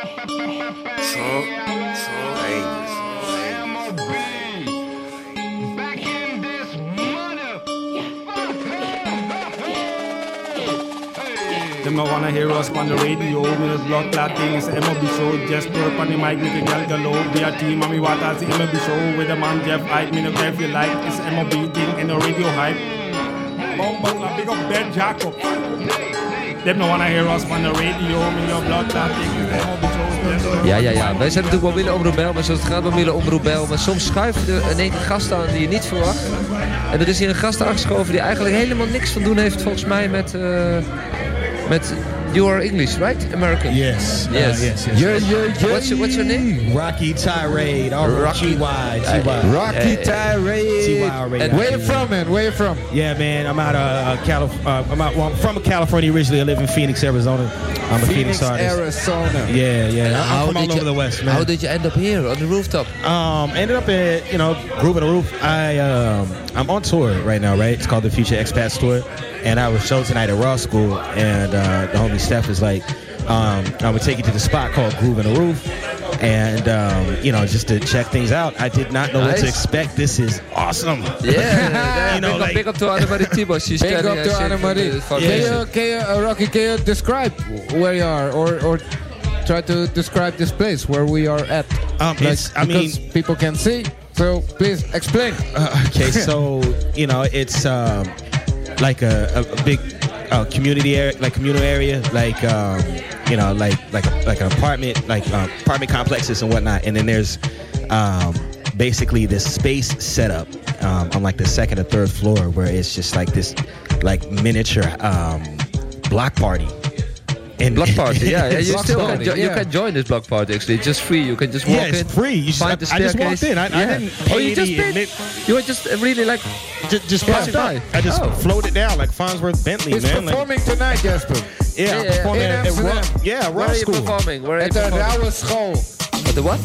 Trump, Trump. Them no wanna hear us on the radio Me the blood clot thing. Is MOB show Just put up on the mic, make a gal gallo Be a team, mommy what that's the MOB show? With the man Jeff Hype, me no care if you like. It's MOB thing in the radio hype. Bomba, big up Ben Jacob Them no wanna hear us on the radio Me the blood clot thing. MOB Ja, ja, ja. Wij zijn natuurlijk mobiele omroep Bel, maar zoals het gaat mobiele omroep Bel. Maar soms schuift er in één gast aan die je niet verwacht. En er is hier een gast aangeschoven die eigenlijk helemaal niks van doen heeft volgens mij met... eh met You are English, right? American. Yes. uh, Yes. yes. yes. Yeah, yeah, yeah. What's your, what's your name? Roqy Tyraid. Roqy. Roqy- T-Y. T-Y. Roqy Tyraid. T-Y. And Where you from, man? Where you from? Yeah, man. I'm out of uh, Calif- uh, I'm out. Well, I'm from California originally. I live in Phoenix, Arizona. I'm a Phoenix, Phoenix, artist. Arizona. Yeah, yeah. I'm from all over you, the West, man. How did you end up here on the rooftop? Um, ended up at you know grooving the roof. I um, I'm on tour right now, right? It's called the Future Expats Tour, and I was show tonight at Raw School, and uh, the homie Steph is like, um, I'm gonna take you to the spot called Grooving the Roof, and um, you know just to check things out. I did not know what to expect. This is awesome. Yeah, You know, big, like- up, big up to Annemarie Tiebosch. She's Big up to Anna Marie. shaking the Can foundation. you, can you, uh, Roqy, can you describe where you are, or or try to describe this place where we are at? Um, it's, I mean, people can see. So please explain. Uh, okay, so you know, it's um, like a, a, big uh, community area, like communal area, like um, you know, like like like an apartment, like uh, apartment complexes and whatnot. And then there's um, basically this space setup um, on like the second or third floor where it's just like this like miniature um, block party. And Block party, yeah. yeah you still party, can, jo- you can join this block party actually. It's just free. You can just walk Yeah, it's in. free. You just- the I- I just walked in. I- I didn't Oh, pay you just paid? You were just really like. just, just Yeah. pass it by. I just Oh. floated down like Fonzworth Bentley, He's man. Like, performing tonight, Jesper. yeah, Yeah, yeah, performing in at, at. Raw, yeah, Where are you School. performing? Where are you At performing? Rauwe School. At the what?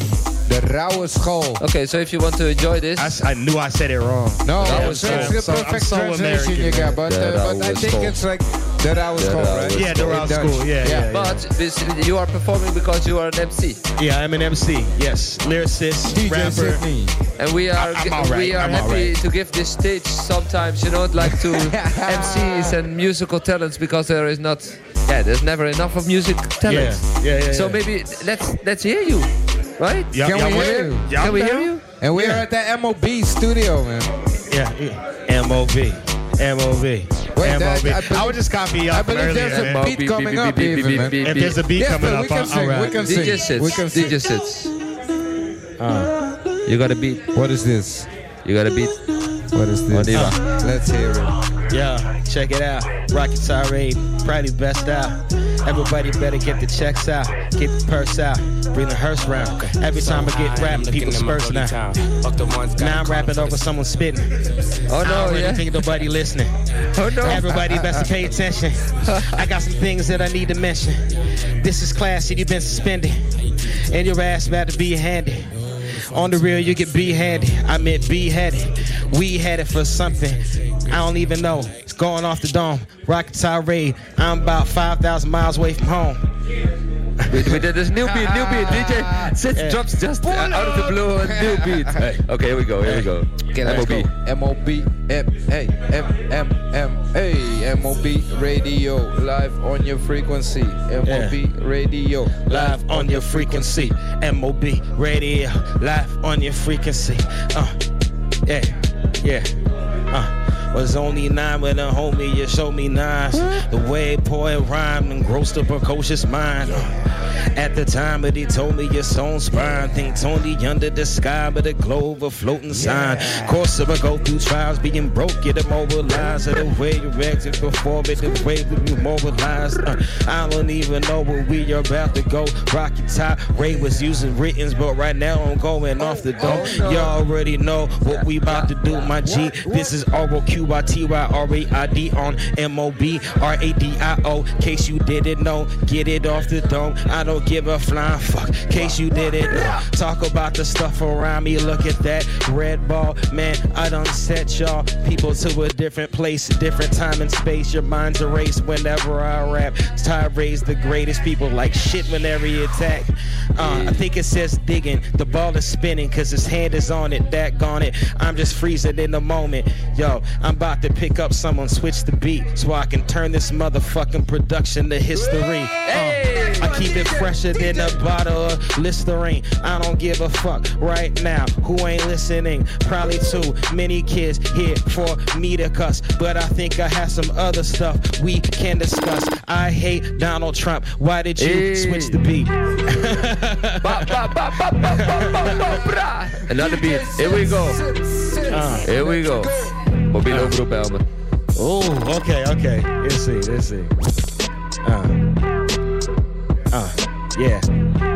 The Rauwe School. Okay, so if you want to enjoy this, I knew I said it wrong. No, Rauwe it's, it's the perfect so translation American, you got, but, uh, but I think School. it's like De Rauwe School, Rauwe right? Yeah, the In School. Yeah, yeah. yeah. but this, you are performing because you are an MC, Yeah, I'm an MC. Yes, lyricist, DJ rapper. Sidney. and we are I'm alright, we are I'm happy alright. to give this stage sometimes, you know, like to MCs and musical talents because there is not, yeah, there's never enough of music Yeah, talent. yeah, yeah. So yeah. maybe let's let's hear you, right? Y'all- Can y'all we want hear you? Y'all Can we hear you? And we are at the MOB studio, man. Yeah, yeah. MOV. MOV. Wait, MOV. that- I I, believe- would just copy I y'all believe earlier, there's a man. beat coming up even, man. If there's a beat Yes, coming up, we can I'll, sing, I'll rap. we can sing. DJ sits. We can sing. DJ sits. Uh, You got a beat. What is this? You got a beat. What is this? Oniva. Let's hear it. Yeah, check it out. Rocket Tirade, probably best out. Everybody better get the checks out, get the purse out, bring the hearse round. Every time I get rap, people spurts now. Now I'm rapping over someone spitting. Oh no, I no, don't really yeah. think nobody listening. Oh no. Everybody best to pay attention. I got some things that I need to mention. This is class and you've been suspended. And your ass about to be handed. On the real, you get beheaded. I meant be beheaded. We headed for something. I don't even know. It's going off the dome. Rocket Tirade. I'm about 5,000 miles away from home. We, we did this new beat, new beat. DJ Sits Yeah. drops just uh, out of the blue a new beat. Hey, okay, here we go, here we go. Let's MOB. go. MOB, M, hey, M, M, M, hey, MOB radio, live on your frequency. MOB radio, Live on your frequency. MOB radio. Live on your frequency. Uh, yeah, yeah. Was only nine when a homie you showed me nines. The way boy rhymed engrossed a precocious mind. At the time, but he told me your soul spine. Think Tony under the sky, but a globe, a floating sign. Course of a go through trials, being broke, get immobilized. Of the way you exit before it, the way we mobilized. Uh, I don't even know where we are about to go. Rocky Top Ray was using writtens, but right now I'm going off the dome. no. You already know what we about to do, my G. This is Oral Q Q Y T Y R A I D on M O B R A D I O. Case you didn't know, get it off the dome. I don't give a flying fuck. Case you didn't know. Talk about the stuff around me. Look at that red ball, man. I done set y'all people to a different place, different time and space. Your mind's erased whenever I rap. Tirades the greatest people like shit whenever you attack. Uh, I think it says digging. The ball is spinning cause his hand is on it. That gone it. I'm just freezing in the moment. Yo, I'm about to pick up someone, switch the beat so I can turn this motherfucking production to history. Uh, I keep it fresher than a bottle of Listerine. I don't give a fuck right now. Who ain't listening? Probably too many kids here for me to cuss. But I think I have some other stuff we can discuss. I hate Donald Trump. Why did you hey. switch the beat? Another beat. Here we go. Uh, here we go. Mobiel uh. Omroep Helmen. Oh, okay, okay. Let's see, let's see. Uh yeah.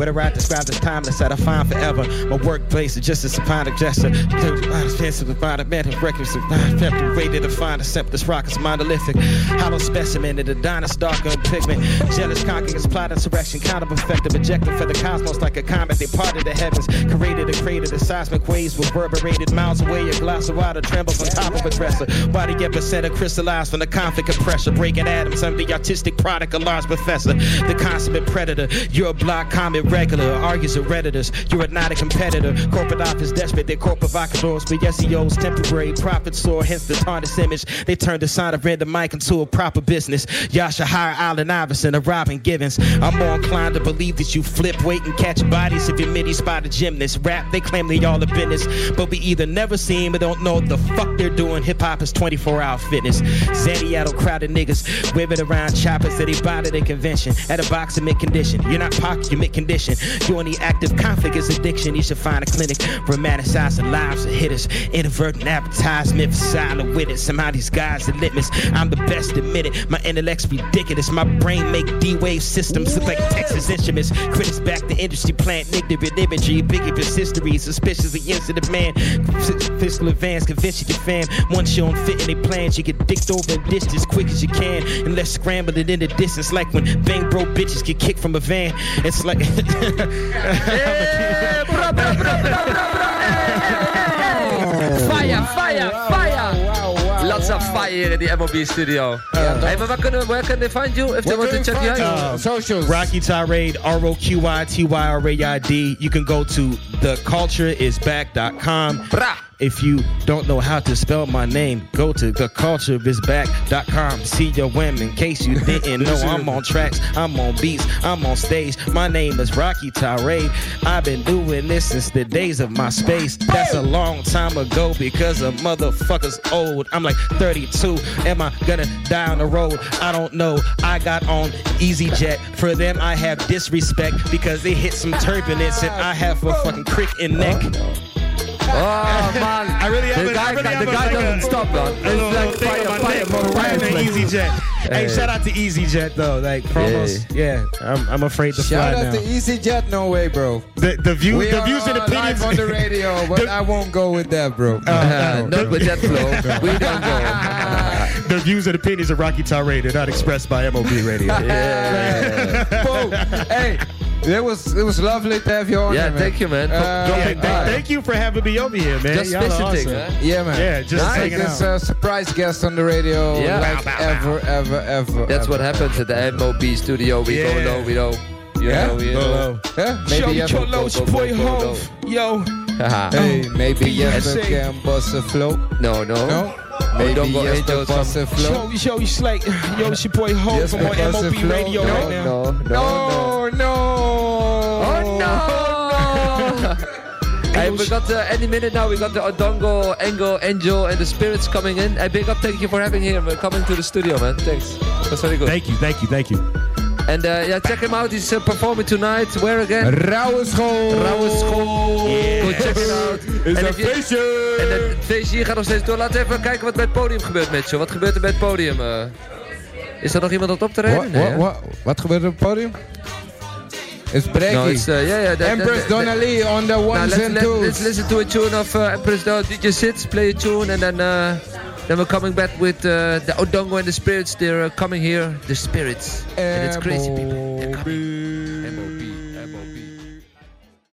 Whether I describe as timeless that I find forever. My workplace is just a symbolic gesture. Offensive about a man of records of rated to find a rock is monolithic. Hollow specimen of the dinosaur darker in pigment. Jealous conquerors plot insurrection, kind of effective, ejected for the cosmos like a comet. They parted the heavens, created a crater. The seismic waves reverberated miles away. A glass of water trembles on top of a dresser. Body get percent crystallized from the conflict of pressure. Breaking atoms. I'm the artistic product of large professor. The consummate predator. You're a block comet regular. Argues with redditors. You're not a competitor. Corporate office desperate. They're core provocateurs. But CEOs temporary. Profit soar. Hence the TARDIS image. They turned the sign of random mic into a proper business. Y'all should hire Allen Iverson or Robin Givens. I'm more inclined to believe that you flip, weight and catch bodies if you're mini spot a gymnast. Rap, they claim they all a business. But we either never seen or don't know the fuck they're doing. Hip hop is 24 hour fitness. Zaniato crowded niggas whipping around choppers that they buy at a convention. At a box of mid condition. You're not pocket, you're mid condition. You're in the active conflict is addiction. You should find a clinic. Romanticizing lives of hitters. Inadvertent advertisement for silent witness. Somehow these guys are litmus. I'm the best admitted. My intellect's ridiculous. My brain make D-wave systems look like Texas Instruments. Critics back the industry plant ignorant imagery. Biggiest history. Suspicious against the man. Fiscal advance. Convince you can fam. Once you don't fit their plans, you get dicked over and dished as quick as you can. And let's scramble it in the distance. Like when bang bro bitches get kicked from a van. It's like. Fire, fire, fire. Lots of fire in the MOB studio. hey, maar waar kunnen, where can they find you if they want to check you out? Um, Socials. Roqy Tyraid, R O Q Y T Y R A I D. You can go to thecultureisback.com. Bra. If you don't know how to spell my name, go to thecultureisback.com. See your women. In case you didn't know, I'm on tracks, I'm on beats, I'm on stage. My name is Roqy Tyraid. I've been doing this since the days of MySpace. That's a long time ago because a motherfucker's old. I'm like 32. Am I gonna die on the road? I don't know. I got on EasyJet. For them, I have disrespect because they hit some turbulence and I have a fucking crick in neck. Oh man, I really have the a- guy, I really the have a- guy like doesn't a- stop, man. It's like little thing fire, on my fire, neck fire, for riding fire. the EasyJet. Hey, Hey. shout out to EasyJet though. Like, for Hey. almost, yeah. I'm, I'm afraid to Shout fly out now. to EasyJet, no way, bro. the the view, We the are views and uh, opinions on the radio, but I won't go with that, bro. Uh, not with that flow. We don't go. the views and opinions of Roqy Tyraid are not expressed by MOB Radio. Yeah, Bo, hey, it was it was lovely to have you on. yeah here, man. thank you, man. Uh, Yeah, th- uh, thank you for having me over here, man. Just visiting, awesome. huh? Yeah, man. Yeah, just Nice. hanging This out. uh, surprise guest on the radio, Yeah. like ever, ever, ever. That's what ever. happens at the MOB studio. We go Yeah. low, we know. You Yeah? know, you Go know. low. Yeah, maybe you Cholo, have it's your boy Hov. Yo. Hey, maybe you Beyonce. can bust a flow. No, no. No, maybe don't go you angels can bust a flow. Yo, yo, you slay. Yo, it's your boy Ho Yes, from MOB. Radio No, right now. No, no, no. no. Oh no! Hey, we got uh, any minute now. We got the Odongo, Angle, Angel, and the spirits coming in. Hey, big up! Thank you for having here, uh, coming to the studio, man. Thanks. That's very good. Thank you, thank you, thank you. and uh, yeah, check him out. He's uh, performing tonight. Where again? Rauwe school. Rauwe School. Go check it out. Is En feestje. En het feestje hier gaat nog steeds door. Laten we even kijken wat bij het podium gebeurt, Mitchell. Wat gebeurt er bij het podium? eh? is er nog iemand op te? Nee, wat, wat gebeurt er op het podium? It's breaking. No, it's, uh, yeah, yeah. that- Empress that- that- Donnelly on the ones let's, and let, twos. let's listen to a tune of uh, Empress Doll. DJ Sits, play a tune, and then uh, Then we're coming back with uh, the Odongo and the Spirits. They're uh, coming here. The Spirits. And it's crazy people. They're coming.